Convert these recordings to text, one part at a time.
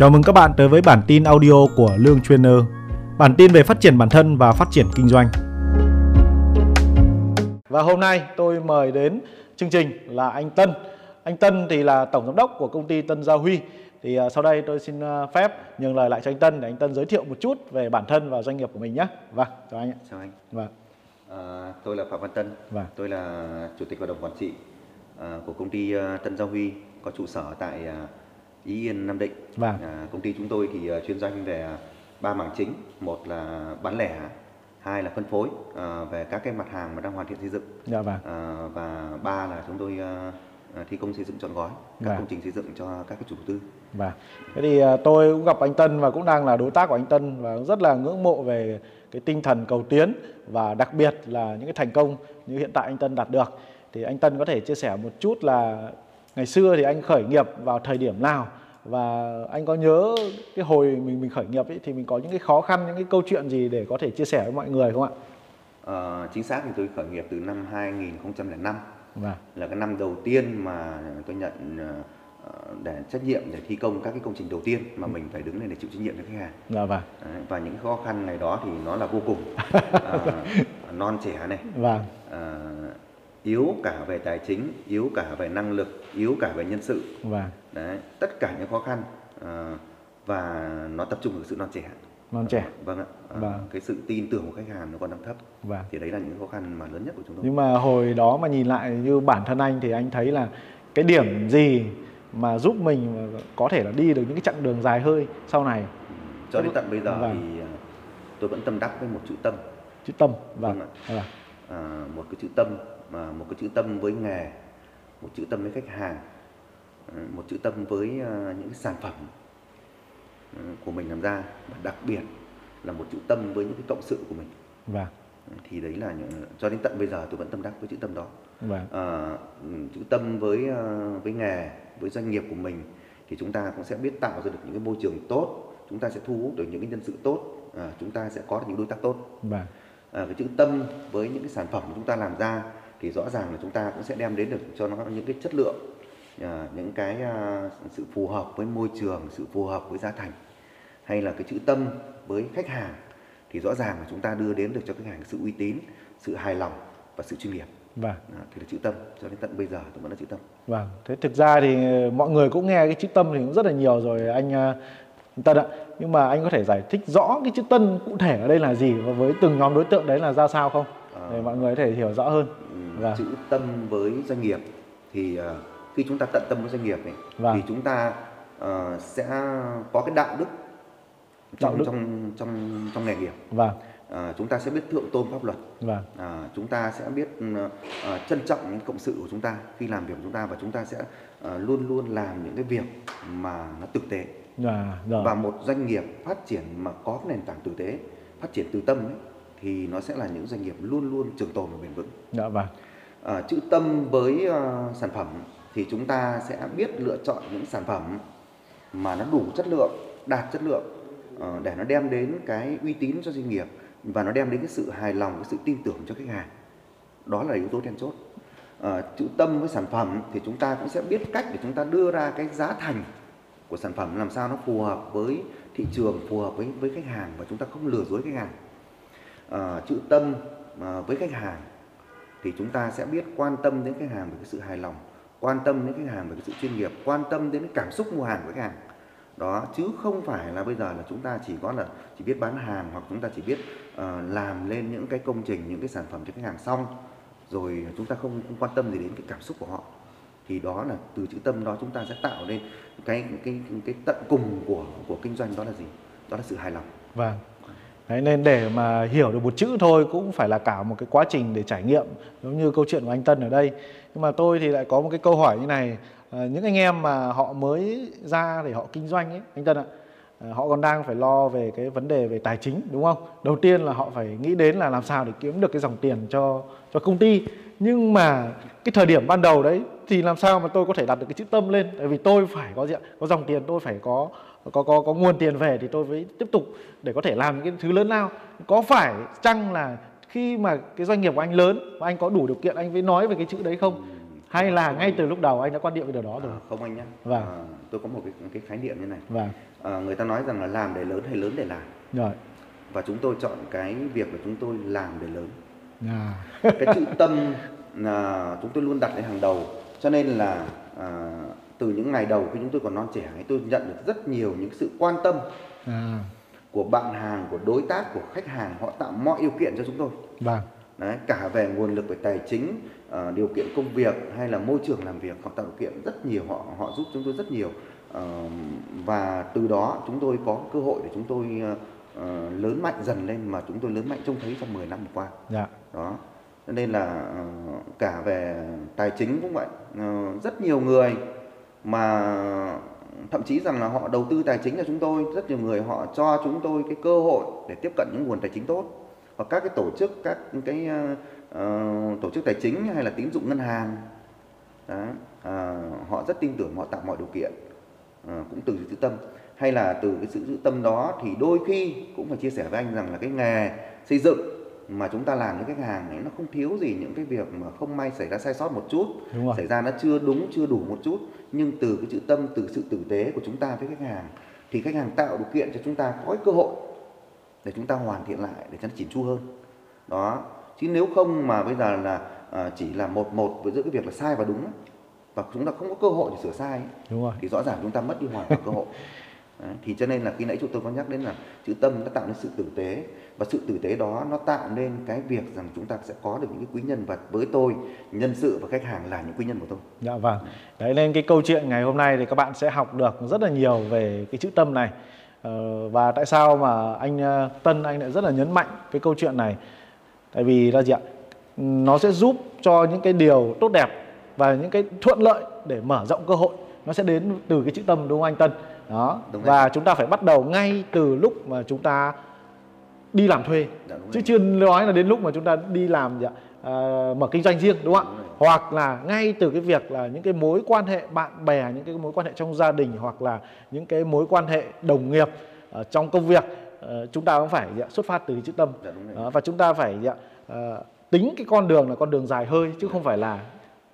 Chào mừng các bạn tới với bản tin audio của Lương Trainer. Bản tin về phát triển bản thân và phát triển kinh doanh. Và hôm nay tôi mời đến chương trình là anh Tân. Anh Tân thì là tổng giám đốc của công ty Tân Gia Huy. Thì uh, sau đây tôi xin uh, phép nhường lời lại cho anh Tân để anh Tân giới thiệu một chút về bản thân và doanh nghiệp của mình nhé. Vâng, chào anh ạ. Chào anh. Vâng. À, tôi là Phạm Văn Tân. Vâng. Tôi là chủ tịch hội đồng quản trị à, của công ty à, Tân Gia Huy có trụ sở tại à, Ý Yên Nam Định. Vâng. À, công ty chúng tôi thì à, chuyên doanh về à, ba mảng chính, một là bán lẻ, hai là phân phối à, về các cái mặt hàng mà đang hoàn thiện xây dựng. Dạ vâng. À, và ba là chúng tôi à, à, thi công xây dựng trọn gói các Vâng. công trình xây dựng cho các cái chủ đầu tư. Vâng. Thế thì tôi cũng gặp anh Tân và cũng đang là đối tác của anh Tân và rất là ngưỡng mộ về cái tinh thần cầu tiến và đặc biệt là những cái thành công như hiện tại anh Tân đạt được. Thì anh Tân có thể chia sẻ một chút là ngày xưa thì anh khởi nghiệp vào thời điểm nào và anh có nhớ cái hồi mình mình khởi nghiệp ấy, thì mình có những cái khó khăn những cái câu chuyện gì để có thể chia sẻ với mọi người không ạ? À, chính xác thì tôi khởi nghiệp từ năm 2005 Vâng. là cái năm đầu tiên mà tôi nhận ờ, ờ, để trách nhiệm để thi công các cái công trình đầu tiên mà mình phải đứng lên để chịu trách nhiệm với khách hàng Dạ vâng. Đấy, và những khó khăn ngày đó thì nó là vô cùng à, non trẻ này Vâng. à, yếu cả về tài chính yếu cả về năng lực yếu cả về nhân sự Vâng. đấy tất cả những khó khăn à, và nó tập trung vào sự non trẻ Non trẻ. vâng ạ À, Vâng. cái sự tin tưởng của khách hàng nó còn đang thấp Vâng. thì đấy là những khó khăn mà lớn nhất của chúng tôi Nhưng mà hồi đó mà nhìn lại như bản thân anh thì anh thấy là cái điểm gì mà giúp mình có thể là đi được những cái chặng đường dài hơi sau này cho đến tận bây giờ Vâng. thì à, tôi vẫn tâm đắc với một chữ tâm chữ tâm vâng, Vâng ạ. vâng. À, một cái chữ tâm mà một cái chữ tâm với nghề một chữ tâm với khách hàng à, một chữ tâm với à, những cái sản phẩm à, của mình làm ra. Và đặc biệt là một chữ tâm với những cái cộng sự của mình. Vâng. Thì đấy là những, cho đến tận bây giờ tôi vẫn tâm đắc với chữ tâm đó. Vâng. À, ừ, chữ tâm với với nghề với doanh nghiệp của mình thì chúng ta cũng sẽ biết tạo ra được những cái môi trường tốt. Chúng ta sẽ thu hút được những cái nhân sự tốt. À, chúng ta sẽ có được những đối tác tốt. Vâng cái chữ tâm với những cái sản phẩm mà chúng ta làm ra thì rõ ràng là chúng ta cũng sẽ đem đến được cho nó những cái chất lượng à, những cái à, sự phù hợp với môi trường sự phù hợp với giá thành. Hay là cái chữ tâm với khách hàng thì rõ ràng là chúng ta đưa đến được cho khách hàng sự uy tín sự hài lòng và sự chuyên nghiệp. Vâng. À, thì là chữ tâm. Cho đến tận bây giờ tôi vẫn là chữ tâm. Vâng. Thế thực ra thì mọi người cũng nghe cái chữ tâm thì cũng rất là nhiều rồi. Ờ, anh Tân ạ nhưng mà anh có thể giải thích rõ cái chữ tân cụ thể ở đây là gì và với từng nhóm đối tượng đấy là ra sao không để mọi người có thể hiểu rõ hơn Ừ, Vâng. chữ tâm với doanh nghiệp thì à, khi chúng ta tận tâm với doanh nghiệp này Vâng. thì chúng ta à, sẽ có cái đạo đức Đạo trong đức. trong trong trong nghề nghiệp vâng à, chúng ta sẽ biết thượng tôn pháp luật. Vâng. À, chúng ta sẽ biết à, trân trọng những cộng sự của chúng ta khi làm việc của chúng ta và chúng ta sẽ à, luôn luôn làm những cái việc mà nó tử tế. Dạ rồi. Và một doanh nghiệp phát triển mà có cái nền tảng tử tế phát triển từ tâm ấy, thì nó sẽ là những doanh nghiệp luôn luôn trường tồn và bền vững. Dạ vâng. À, chữ tâm với ờ, sản phẩm thì chúng ta sẽ biết lựa chọn những sản phẩm mà nó đủ chất lượng, đạt chất lượng để nó đem đến cái uy tín cho doanh nghiệp và nó đem đến cái sự hài lòng, cái sự tin tưởng cho khách hàng. Đó là yếu tố then chốt. à, chữ tâm với sản phẩm thì chúng ta cũng sẽ biết cách để chúng ta đưa ra cái giá thành của sản phẩm làm sao nó phù hợp với thị trường, phù hợp với với khách hàng và chúng ta không lừa dối khách hàng. à, chữ tâm à, với khách hàng thì chúng ta sẽ biết quan tâm đến khách hàng về cái sự hài lòng quan tâm đến khách hàng về cái sự chuyên nghiệp quan tâm đến cái cảm xúc mua hàng của khách hàng đó chứ không phải là bây giờ là chúng ta chỉ có là chỉ biết bán hàng hoặc chúng ta chỉ biết Ờ, làm lên những cái công trình những cái sản phẩm cho khách hàng xong rồi chúng ta không, không quan tâm gì đến cái cảm xúc của họ thì đó là từ chữ tâm đó chúng ta sẽ tạo nên cái cái cái tận cùng của của kinh doanh đó là gì đó là sự hài lòng Vâng. Đấy, nên để mà hiểu được một chữ thôi cũng phải là cả một cái quá trình để trải nghiệm giống như câu chuyện của anh Tân ở đây. Nhưng mà tôi thì lại có một cái câu hỏi như này, à, những anh em mà họ mới ra để họ kinh doanh ấy, anh Tân ạ, à, Ờ, họ còn đang phải lo về cái vấn đề về tài chính, đúng không? Đầu tiên là họ phải nghĩ đến là làm sao để kiếm được cái dòng tiền cho cho công ty. Nhưng mà cái thời điểm ban đầu đấy thì làm sao mà tôi có thể đặt được cái chữ tâm lên? Tại vì tôi phải có gì ạ? Có dòng tiền, tôi phải có có có có nguồn tiền về thì tôi mới tiếp tục để có thể làm những cái thứ lớn lao có phải chăng là khi mà cái doanh nghiệp của anh lớn và anh có đủ điều kiện, anh mới nói về cái chữ đấy không hay là ngay từ lúc đầu anh đã quan niệm về điều đó rồi? À, không anh nhé Vâng. à, tôi có một cái, cái khái niệm như này. Vâng. À, người ta nói rằng là làm để lớn hay lớn để làm. Rồi. Và chúng tôi chọn cái việc là chúng tôi làm để lớn. À. cái chữ tâm là chúng tôi luôn đặt lên hàng đầu. Cho nên là à, từ những ngày đầu khi chúng tôi còn non trẻ ấy, tôi nhận được rất nhiều những sự quan tâm à. của bạn hàng của đối tác của khách hàng. Họ tạo mọi điều kiện cho chúng tôi. Vâng Đấy, cả về nguồn lực về tài chính ờ, điều kiện công việc hay là môi trường làm việc họ tạo điều kiện rất nhiều họ họ giúp chúng tôi rất nhiều. Ờ, và từ đó chúng tôi có cơ hội để chúng tôi ờ, lớn mạnh dần lên mà chúng tôi lớn mạnh trông thấy trong 10 năm vừa qua. Dạ. Đó cho nên là ờ, cả về tài chính cũng vậy. Ờ, rất nhiều người mà thậm chí rằng là họ đầu tư tài chính cho chúng tôi rất nhiều người họ cho chúng tôi cái cơ hội để tiếp cận những nguồn tài chính tốt hoặc các cái tổ chức các cái ờ, tổ chức tài chính hay là tín dụng ngân hàng. Đấy. À, họ rất tin tưởng họ tạo mọi điều kiện Ờ, cũng từ sự tâm. Hay là từ cái sự giữ tâm đó thì đôi khi cũng phải chia sẻ với anh rằng là cái nghề xây dựng mà chúng ta làm với khách hàng ấy nó không thiếu gì những cái việc mà không may xảy ra sai sót một chút xảy ra nó chưa đúng chưa đủ một chút. Nhưng từ cái chữ tâm từ sự tử tế của chúng ta với khách hàng thì khách hàng tạo điều kiện cho chúng ta có cái cơ hội để chúng ta hoàn thiện lại để cho nó chỉn chu hơn. Đó. Chứ nếu không mà bây giờ là à, chỉ là một một với giữa cái việc là sai và đúng ấy, và chúng ta không có cơ hội để sửa sai ấy, đúng rồi. thì rõ ràng chúng ta mất đi hoàn toàn cơ hội. Đấy, thì cho nên là khi nãy chúng tôi có nhắc đến là chữ tâm nó tạo nên sự tử tế và sự tử tế đó nó tạo nên cái việc rằng chúng ta sẽ có được những cái quý nhân và với tôi nhân sự và khách hàng là những quý nhân của tôi. Dạ vâng. Đấy nên cái câu chuyện ngày hôm nay thì các bạn sẽ học được rất là nhiều về cái chữ tâm này. Ờ, và tại sao mà anh ờ, Tân anh lại rất là nhấn mạnh cái câu chuyện này. Tại vì là gì ạ? Nó sẽ giúp cho những cái điều tốt đẹp và những cái thuận lợi để mở rộng cơ hội nó sẽ đến từ cái chữ tâm đúng không anh Tân? Đó. Đúng và chúng ta phải bắt đầu ngay từ lúc mà chúng ta đi làm thuê Dạ, chứ chưa nói là đến lúc mà chúng ta đi làm gì ạ? À, mở kinh doanh riêng đúng không ạ. Hoặc là ngay từ cái việc là những cái mối quan hệ bạn bè những cái mối quan hệ trong gia đình hoặc là những cái mối quan hệ đồng nghiệp ở trong công việc ờ, chúng ta cũng phải gì ạ, xuất phát từ cái chữ tâm. Dạ, và chúng ta phải gì ạ, ờ, tính cái con đường là con đường dài hơi chứ không phải là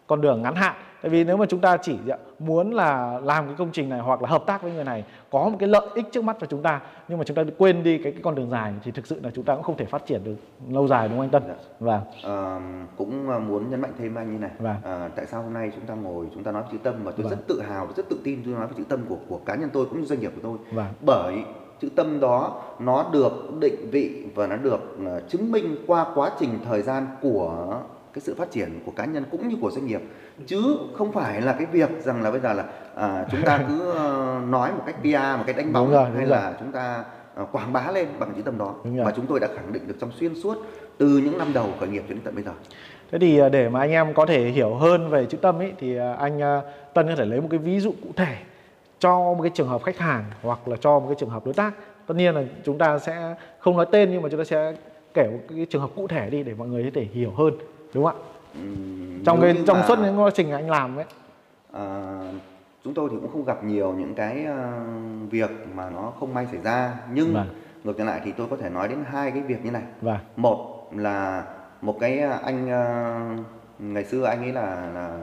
con đường ngắn hạn tại vì nếu mà chúng ta chỉ muốn là làm cái công trình này hoặc là hợp tác với người này có một cái lợi ích trước mắt cho chúng ta nhưng mà chúng ta quên đi cái, cái con đường dài thì thực sự là chúng ta cũng không thể phát triển được lâu dài đúng không anh Tân? Dạ. Vâng. Ờ, cũng ờ, muốn nhấn mạnh thêm anh như này Vâng. Ờ, tại sao hôm nay chúng ta ngồi chúng ta nói về chữ tâm và tôi Vâng. rất tự hào rất tự tin tôi nói về chữ tâm của của cá nhân tôi cũng như doanh nghiệp của tôi Vâng. bởi chữ tâm đó nó được định vị và nó được ờ, chứng minh qua quá trình thời gian của cái sự phát triển của cá nhân cũng như của doanh nghiệp. Chứ không phải là cái việc rằng là bây giờ là à, chúng ta cứ ờ, nói một cách PR một cách đánh bóng rồi, hay rồi. là chúng ta ờ, quảng bá lên bằng chữ tâm đó. Và chúng tôi đã khẳng định được trong xuyên suốt từ những năm đầu khởi nghiệp cho đến tận bây giờ. Thế thì à, để mà anh em có thể hiểu hơn về chữ tâm ấy thì anh Tân có thể lấy một cái ví dụ cụ thể cho một cái trường hợp khách hàng hoặc là cho một cái trường hợp đối tác. Tất nhiên là chúng ta sẽ không nói tên nhưng mà chúng ta sẽ kể một cái trường hợp cụ thể đi để mọi người có thể hiểu hơn, đúng không ạ? Trong cái trong suốt những quá trình anh làm ấy. à, chúng tôi thì cũng không gặp nhiều những cái à, việc mà nó không may xảy ra nhưng Vâng. ngược lại thì tôi có thể nói đến hai cái việc như này Và một là một cái à, anh à, ngày xưa anh ấy là là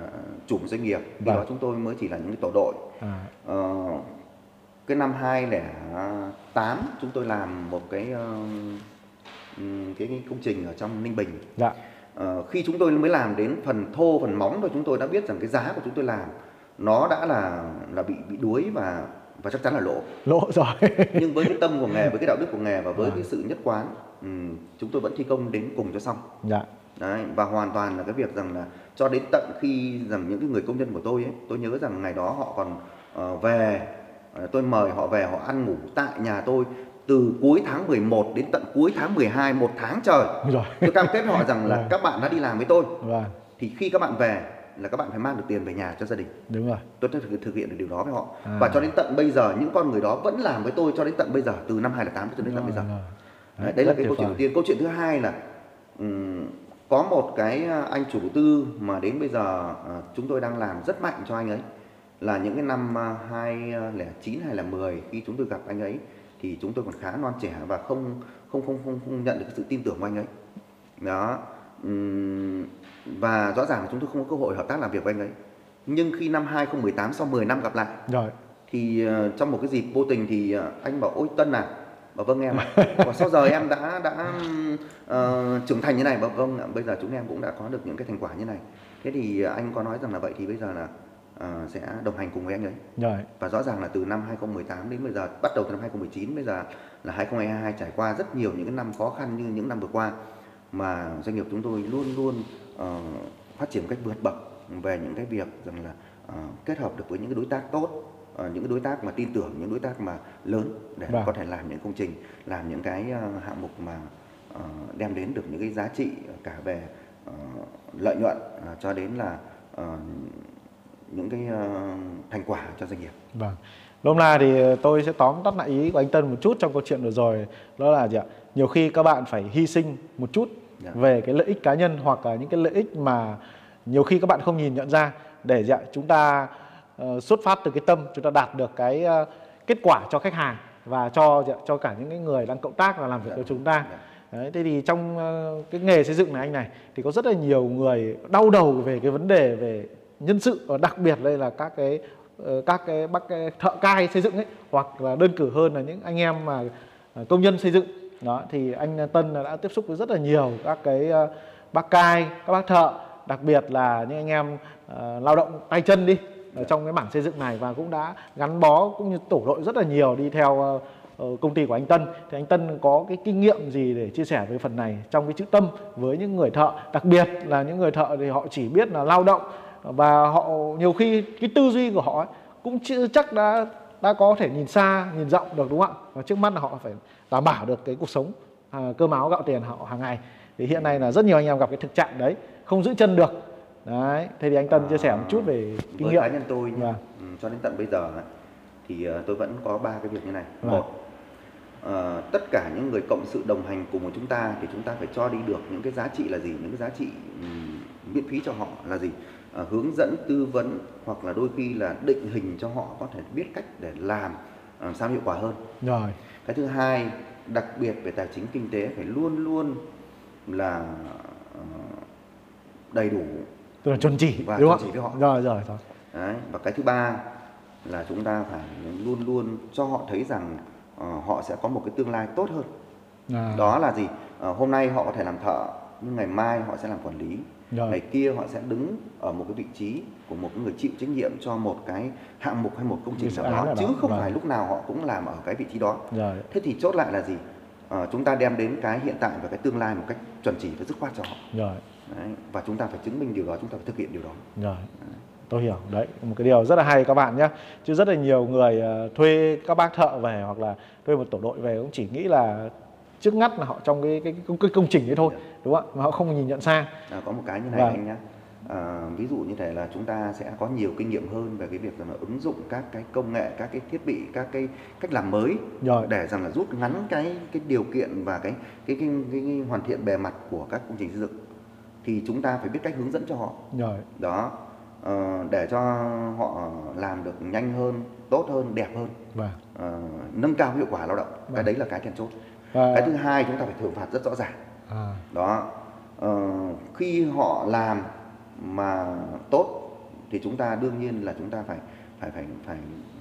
chủ một doanh nghiệp khi Vâng. đó chúng tôi mới chỉ là những cái tổ đội à, Ờ, cái năm 2008 chúng tôi làm một cái ờ, ừm, cái, cái công trình ở trong Ninh Bình dạ, Ờ, khi chúng tôi mới làm đến phần thô phần móng thôi chúng tôi đã biết rằng cái giá của chúng tôi làm nó đã là là bị bị đuối và và chắc chắn là lỗ lỗ rồi. nhưng với cái tâm của nghề với cái đạo đức của nghề và với Vâng. cái sự nhất quán ừm, chúng tôi vẫn thi công đến cùng cho xong dạ, Đấy, và hoàn toàn là cái việc rằng là cho đến tận khi rằng những cái người công nhân của tôi ấy, tôi nhớ rằng ngày đó họ còn ờ, về ờ, tôi mời họ về họ ăn ngủ tại nhà tôi từ cuối tháng 11 đến tận cuối tháng 12 một tháng trời rồi. tôi cam kết với họ rằng là Vâng. các bạn đã đi làm với tôi Vâng, thì khi các bạn về là các bạn phải mang được tiền về nhà cho gia đình đúng rồi. tôi thực, thực hiện được điều đó với họ À. và cho đến tận bây giờ những con người đó vẫn làm với tôi cho đến tận bây giờ từ năm 2008 cho đến tận bây giờ Rồi, rồi. Đấy, đấy là cái câu chuyện đầu tiên câu chuyện thứ hai là ừm, có một cái à, anh chủ đầu tư mà đến bây giờ à, chúng tôi đang làm rất mạnh cho anh ấy là những cái năm à, 2009 hay là 10 khi chúng tôi gặp anh ấy thì chúng tôi còn khá non trẻ và không không không không, không nhận được cái sự tin tưởng của anh ấy. Đó. Và rõ ràng là chúng tôi không có cơ hội hợp tác làm việc với anh ấy. Nhưng khi năm 2018 sau 10 năm gặp lại rồi. thì ờ, trong một cái dịp vô tình thì ờ, anh bảo ôi Tân à bảo vâng em ạ. Và sau giờ em đã đã ờ, trưởng thành như này bảo vâng bây giờ chúng em cũng đã có được những cái thành quả như này. Thế thì anh có nói rằng là vậy thì bây giờ là ờ, sẽ đồng hành cùng với anh ấy rồi và rõ ràng là từ năm 2018 đến bây giờ bắt đầu từ năm 2019 bây giờ là 2022 trải qua rất nhiều những cái năm khó khăn như những năm vừa qua mà doanh nghiệp chúng tôi luôn luôn ờ, phát triển một cách vượt bậc về những cái việc rằng là ờ, kết hợp được với những cái đối tác tốt ờ, những cái đối tác mà tin tưởng những đối tác mà lớn để Vâng. có thể làm những công trình làm những cái ờ, hạng mục mà ờ, đem đến được những cái giá trị cả về ờ, lợi nhuận ờ, cho đến là ờ, những cái ờ, thành quả cho doanh nghiệp Vâng. Hôm nay thì tôi sẽ tóm tắt lại ý của anh Tân một chút trong câu chuyện vừa rồi đó là gì ạ? Nhiều khi các bạn phải hy sinh một chút Dạ. về cái lợi ích cá nhân hoặc là những cái lợi ích mà nhiều khi các bạn không nhìn nhận ra để gì ạ? chúng ta ờ, xuất phát từ cái tâm chúng ta đạt được cái ờ, kết quả cho khách hàng và cho gì ạ? cho cả những cái người đang cộng tác và làm việc Dạ. với chúng ta. Dạ. Đấy, thế thì trong ờ, cái nghề xây dựng này anh này thì có rất là nhiều người đau đầu về cái vấn đề về nhân sự và đặc biệt đây là các cái ờ, các cái bác thợ cai xây dựng ấy hoặc là đơn cử hơn là những anh em mà ờ, công nhân xây dựng. Đó thì anh Tân đã tiếp xúc với rất là nhiều các cái ờ, bác cai các bác thợ đặc biệt là những anh em uh, lao động tay chân đi ở trong cái mảng xây dựng này và cũng đã gắn bó cũng như tổ đội rất là nhiều đi theo uh, công ty của anh Tân. Thì anh Tân có cái kinh nghiệm gì để chia sẻ về phần này trong cái chữ tâm với những người thợ? Đặc biệt là những người thợ thì họ chỉ biết là lao động và họ nhiều khi cái tư duy của họ ấy, cũng chắc đã đã có thể nhìn xa nhìn rộng được đúng không ạ? Và trước mắt là họ phải đảm bảo được cái cuộc sống à, cơm áo gạo tiền họ hàng ngày. Thì hiện nay là rất nhiều anh em gặp cái thực trạng đấy không giữ chân được. Đấy thế thì anh Tân chia sẻ một chút về kinh với nghiệm. cá nhân tôi nhé, Vâng. ừ, cho đến tận bây giờ ấy, thì ờ, tôi vẫn có ba cái việc như này. Vâng. một ờ, tất cả những người cộng sự đồng hành cùng với chúng ta thì chúng ta phải cho đi được những cái giá trị là gì những cái giá trị ừm, miễn phí cho họ là gì hướng dẫn tư vấn hoặc là đôi khi là định hình cho họ có thể biết cách để làm làm sao hiệu quả hơn. Rồi. Cái thứ hai đặc biệt về tài chính kinh tế phải luôn luôn là ờ, đầy đủ. Tức là chuẩn chỉ Và đúng chuẩn chỉ với họ. rồi rồi rồi Đấy. và cái thứ ba là chúng ta phải luôn luôn cho họ thấy rằng ờ, họ sẽ có một cái tương lai tốt hơn. À, đó là gì? Ờ, hôm nay họ có thể làm thợ nhưng ngày mai họ sẽ làm quản lý rồi. Ngày kia họ sẽ đứng ở một cái vị trí của một người chịu trách nhiệm cho một cái hạng mục hay một công trình nào đó chứ không Vâng. phải lúc nào họ cũng làm ở cái vị trí đó. Rồi. Thế thì chốt lại là gì? Ờ, chúng ta đem đến cái hiện tại và cái tương lai một cách chuẩn chỉ và dứt khoát cho họ. Rồi. Đấy. và chúng ta phải chứng minh điều đó chúng ta phải thực hiện điều đó. Rồi, tôi hiểu. Đấy, một cái điều rất là hay các bạn nhé. Chứ rất là nhiều người ờ, thuê các bác thợ về hoặc là thuê một tổ đội về cũng chỉ nghĩ là trước ngắt là họ trong cái cái, cái, cái công trình ấy thôi, đúng không ạ? Mà họ không nhìn nhận sang. À, có một cái như này Vâng. anh nhé à, ví dụ như thế là chúng ta sẽ có nhiều kinh nghiệm hơn về cái việc rằng là ứng dụng các cái công nghệ các cái thiết bị các cái cách làm mới Rồi. để rằng là rút ngắn cái cái điều kiện và cái cái cái, cái, cái hoàn thiện bề mặt của các công trình xây dựng thì chúng ta phải biết cách hướng dẫn cho họ Rồi, đó ờ, để cho họ làm được nhanh hơn tốt hơn đẹp hơn vâng. ờ, nâng cao hiệu quả lao động cái Vâng. đấy là cái then chốt Và, cái thứ hai chúng ta phải thưởng phạt rất rõ ràng. À, đó. Ờ, khi họ làm mà tốt thì chúng ta đương nhiên là chúng ta phải phải phải phải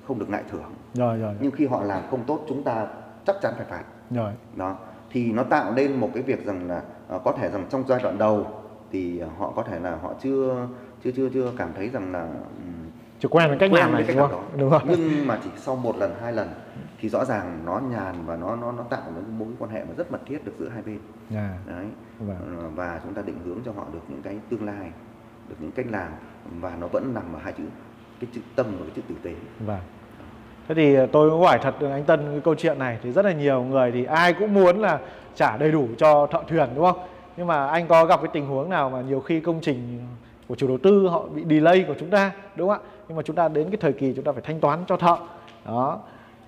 không được ngại thưởng. Rồi, rồi, nhưng khi họ làm không tốt chúng ta chắc chắn phải phạt. Rồi, đó. Thì nó tạo nên một cái việc rằng là ờ, có thể rằng trong giai đoạn đầu thì họ có thể là họ chưa chưa chưa chưa cảm thấy rằng là chưa quen với cách quen làm này cách đúng không? Đúng không? nhưng mà chỉ sau một lần hai lần thì rõ ràng nó nhàn và nó nó nó tạo nên mối quan hệ mà rất mật thiết được giữa hai bên À, đấy vâng. Ờ, và chúng ta định hướng cho họ được những cái tương lai được những cách làm và nó vẫn nằm ở hai chữ cái chữ tâm và cái chữ tử tế Vâng. Thế thì tôi cũng hỏi thật anh Tân cái câu chuyện này thì rất là nhiều người thì ai cũng muốn là trả đầy đủ cho thợ thuyền đúng không? Nhưng mà anh có gặp cái tình huống nào mà nhiều khi công trình của chủ đầu tư họ bị delay của chúng ta đúng không ạ? Nhưng mà chúng ta đến cái thời kỳ chúng ta phải thanh toán cho thợ. Đó.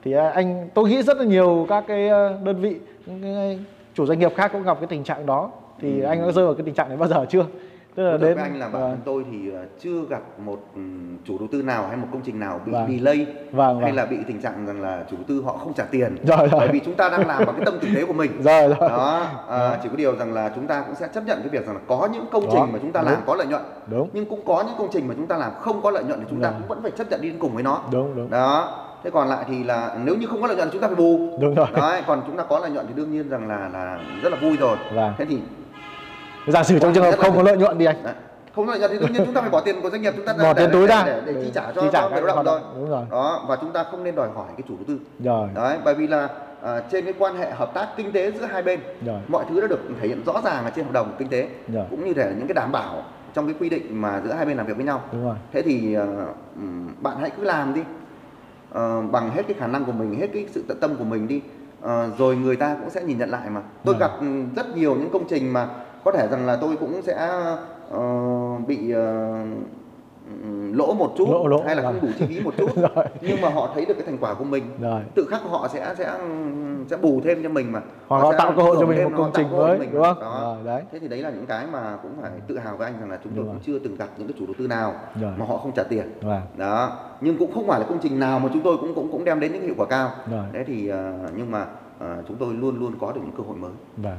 Thì anh tôi nghĩ rất là nhiều các cái ờ, đơn vị những cái chủ doanh nghiệp khác cũng gặp cái tình trạng đó. Thì anh đã rơi vào cái tình trạng này bao giờ chưa? Tức là đến với anh là bản vâng, thân tôi thì ờ, chưa gặp một ừm, chủ đầu tư nào hay một công trình nào bị Vâng. delay vâng hay vâng. là bị tình trạng rằng là chủ đầu tư họ không trả tiền. Rồi rồi. Bởi vì chúng ta đang làm bằng cái tâm thực tế của mình. Rồi rồi. Đó à, Vâng. chỉ có điều rằng là chúng ta cũng sẽ chấp nhận cái việc rằng là có những công Đó, trình mà chúng ta làm đúng. có lợi nhuận đúng. nhưng cũng có những công trình mà chúng ta làm không có lợi nhuận thì chúng ta Vâng. cũng vẫn phải chấp nhận đi đến cùng với nó. Đúng đúng. Đó. Thế còn lại thì là nếu như không có lợi nhuận chúng ta phải bù. Đúng rồi. Đấy còn chúng ta có lợi nhuận thì đương nhiên rằng là là rất là vui rồi. Vâng. Thế thì giả sử trong trường hợp không có lợi nhuận đi anh đấy, không lợi nhuận thì đương nhiên chúng ta phải bỏ tiền của doanh nghiệp chúng ta bỏ tiền túi ra để, để chi trả cho, chi trả cho các người lao động rồi. Đúng rồi. Đó và chúng ta không nên đòi hỏi cái chủ đầu tư. Rồi. Đấy bởi vì là à, trên cái quan hệ hợp tác kinh tế giữa hai bên rồi. mọi thứ đã được thể hiện rõ ràng ở trên hợp đồng kinh tế rồi. cũng như là những cái đảm bảo trong cái quy định mà giữa hai bên làm việc với nhau. Đúng rồi. Thế thì ờ, ừm, bạn hãy cứ làm đi. Ờ, bằng hết cái khả năng của mình hết cái sự tận tâm của mình đi. Ờ, rồi người ta cũng sẽ nhìn nhận lại mà. Tôi Vâng. gặp ừm, rất nhiều những công trình mà có thể rằng là tôi cũng sẽ ờ, bị ừm, lỗ một chút Lỗ- lỗ, hay là không đủ chi phí một chút. Rồi. Nhưng mà họ thấy được cái thành quả của mình. Rồi. Tự khắc họ sẽ sẽ sẽ bù thêm cho mình mà. Hoặc họ sẽ tạo cơ hội cho mình một họ công trình mới đúng không? Đó. rồi đấy. Thế thì đấy là những cái mà cũng phải tự hào với anh rằng là chúng tôi cũng rồi. chưa từng gặp những cái chủ đầu tư nào rồi. mà họ không trả tiền. Vâng đó. Nhưng cũng không phải là công trình nào mà chúng tôi cũng cũng cũng đem đến những hiệu quả cao. Rồi. Đấy thì ờ, nhưng mà ờ, chúng tôi luôn luôn có được những cơ hội mới. Vâng.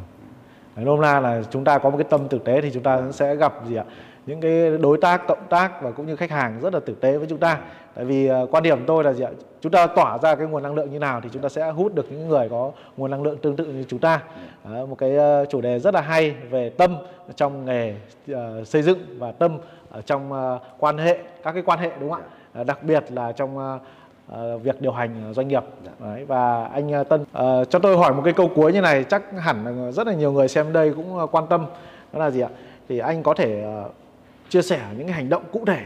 Nôm na là chúng ta có một cái tâm thực tế thì chúng ta sẽ gặp gì ạ? Những cái đối tác, cộng tác và cũng như khách hàng rất là thực tế với chúng ta. Tại vì ờ, quan điểm tôi là gì ạ? Chúng ta tỏa ra cái nguồn năng lượng như nào thì chúng ta sẽ hút được những người có nguồn năng lượng tương tự như chúng ta. Một cái ờ, chủ đề rất là hay về tâm trong nghề ờ, xây dựng và tâm ở trong quan hệ các cái quan hệ đúng không ạ? Đặc biệt là trong Ờ, việc điều hành doanh nghiệp. Đấy, và anh ờ, Tân uh, cho tôi hỏi một cái câu cuối như này chắc hẳn rất là nhiều người xem đây cũng quan tâm. Đó là gì ạ? Thì anh có thể uh, chia sẻ những cái hành động cụ thể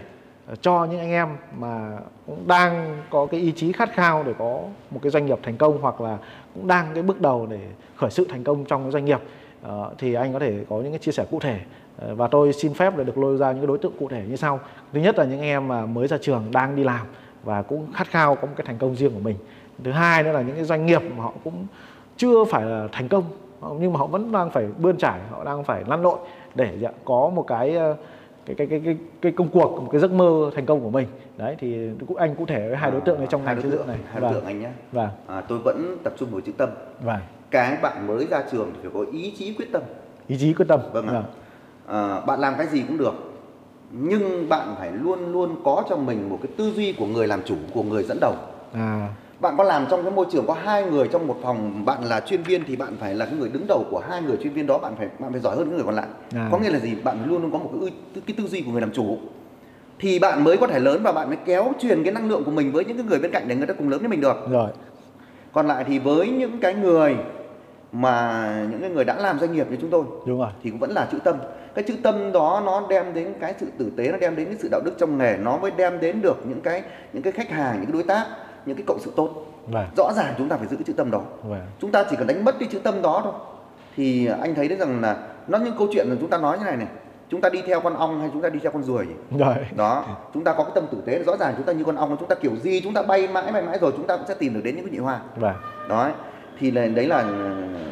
cho những anh em mà cũng đang có cái ý chí khát khao để có một cái doanh nghiệp thành công hoặc là cũng đang cái bước đầu để khởi sự thành công trong cái doanh nghiệp. Uh, thì anh có thể có những cái chia sẻ cụ thể. Và tôi xin phép để được lôi ra những cái đối tượng cụ thể như sau. Thứ nhất là những em mà mới ra trường đang đi làm và cũng khát khao có một cái thành công riêng của mình. Thứ hai nữa là những cái doanh nghiệp mà họ cũng chưa phải là thành công nhưng mà họ vẫn đang phải bươn trải họ đang phải lăn lộn để dạ, có một cái ờ, cái cái cái cái cái công cuộc một cái giấc mơ thành công của mình. Đấy thì cũng anh cụ thể với hai đối tượng này trong hai ngành đối xây tượng dựng này hai đối vâng. tượng anh nhé vâng. À, tôi vẫn tập trung vào chữ tâm. Vâng. Cái bạn mới ra trường thì phải có ý chí quyết tâm. Ý chí quyết tâm. Vâng ạ. à, bạn làm cái gì cũng được nhưng bạn phải luôn luôn có trong mình một cái tư duy của người làm chủ của người dẫn đầu. À. Bạn có làm trong cái môi trường có hai người trong một phòng bạn là chuyên viên thì bạn phải là cái người đứng đầu của hai người chuyên viên đó bạn phải bạn phải giỏi hơn những người còn lại. À. có nghĩa là gì? Bạn luôn luôn có một cái, cái tư duy của người làm chủ. Thì bạn mới có thể lớn và bạn mới kéo truyền cái năng lượng của mình với những cái người bên cạnh để người ta cùng lớn với mình được. Rồi. Còn lại thì với những cái người mà những cái người đã làm doanh nghiệp như chúng tôi đúng rồi. thì cũng vẫn là chữ tâm. Cái chữ tâm đó nó đem đến cái sự tử tế nó đem đến cái sự đạo đức trong nghề nó mới đem đến được những cái những cái khách hàng những cái đối tác những cái cộng sự tốt. Vâng. Rõ ràng chúng ta phải giữ cái chữ tâm đó. Vâng. Chúng ta chỉ cần đánh mất cái chữ tâm đó thôi. Thì anh thấy đấy rằng là nó những câu chuyện là chúng ta nói như này này chúng ta đi theo con ong hay chúng ta đi theo con ruồi rồi. Đó chúng ta có cái tâm tử tế. Rõ ràng chúng ta như con ong chúng ta kiểu gì chúng ta bay mãi bay mãi rồi chúng ta cũng sẽ tìm được đến những cái nhụy hoa. Vâng. Đó thì đấy là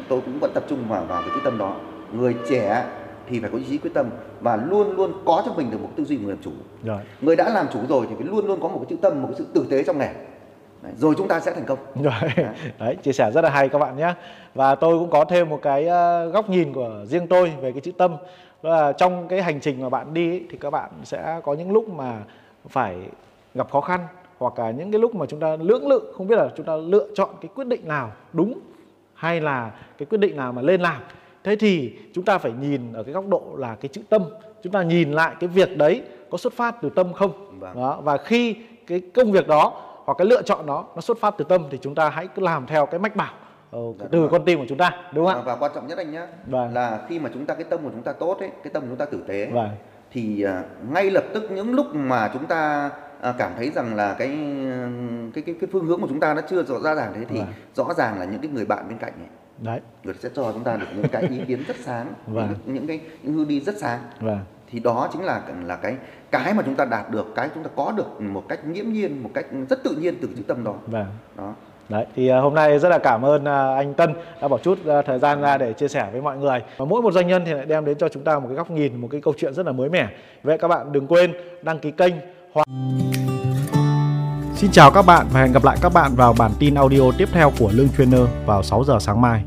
tôi cũng vẫn tập trung vào vào cái quyết tâm đó. Người trẻ thì phải có ý chí quyết tâm và luôn luôn có trong mình được một tư duy người làm chủ. Rồi. Người đã làm chủ rồi thì phải luôn luôn có một cái chữ tâm một cái sự tử tế trong nghề. Đấy, rồi chúng ta sẽ thành công. Rồi. Đấy chia sẻ rất là hay các bạn nhé. Và tôi cũng có thêm một cái ờ, góc nhìn của riêng tôi về cái chữ tâm. Đó là trong cái hành trình mà bạn đi ấy, thì các bạn sẽ có những lúc mà phải gặp khó khăn hoặc là những cái lúc mà chúng ta lưỡng lự không biết là chúng ta lựa chọn cái quyết định nào đúng hay là cái quyết định nào mà lên làm. Thế thì chúng ta phải nhìn ở cái góc độ là cái chữ tâm. Chúng ta nhìn lại cái việc đấy có xuất phát từ tâm không? Vâng. đó và khi cái công việc đó hoặc cái lựa chọn đó nó xuất phát từ tâm thì chúng ta hãy cứ làm theo cái mách bảo ờ, Dạ, từ con tim của chúng ta đúng không ạ? Và quan trọng nhất anh nhé Vâng. là khi mà chúng ta cái tâm của chúng ta tốt ấy cái tâm của chúng ta tử tế vâng. thì à, ngay lập tức những lúc mà chúng ta À, cảm thấy rằng là cái cái cái cái phương hướng của chúng ta nó chưa rõ ràng thế thì vâng. rõ ràng là những cái người bạn bên cạnh ấy, đấy người sẽ cho chúng ta được những cái ý kiến rất sáng vâng. những, những cái những hướng đi rất sáng vâng. thì đó chính là là cái cái mà chúng ta đạt được cái chúng ta có được một cách nghiễm nhiên một cách rất tự nhiên từ chữ tâm đó vâng. đó Đấy, thì à, hôm nay rất là cảm ơn à, anh Tân đã bỏ chút thời gian ra để chia sẻ với mọi người. Và mỗi một doanh nhân thì lại đem đến cho chúng ta một cái góc nhìn, một cái câu chuyện rất là mới mẻ. Vậy các bạn đừng quên đăng ký kênh hoặc Xin chào các bạn và hẹn gặp lại các bạn vào bản tin audio tiếp theo của Lương Trainer vào 6 giờ sáng mai.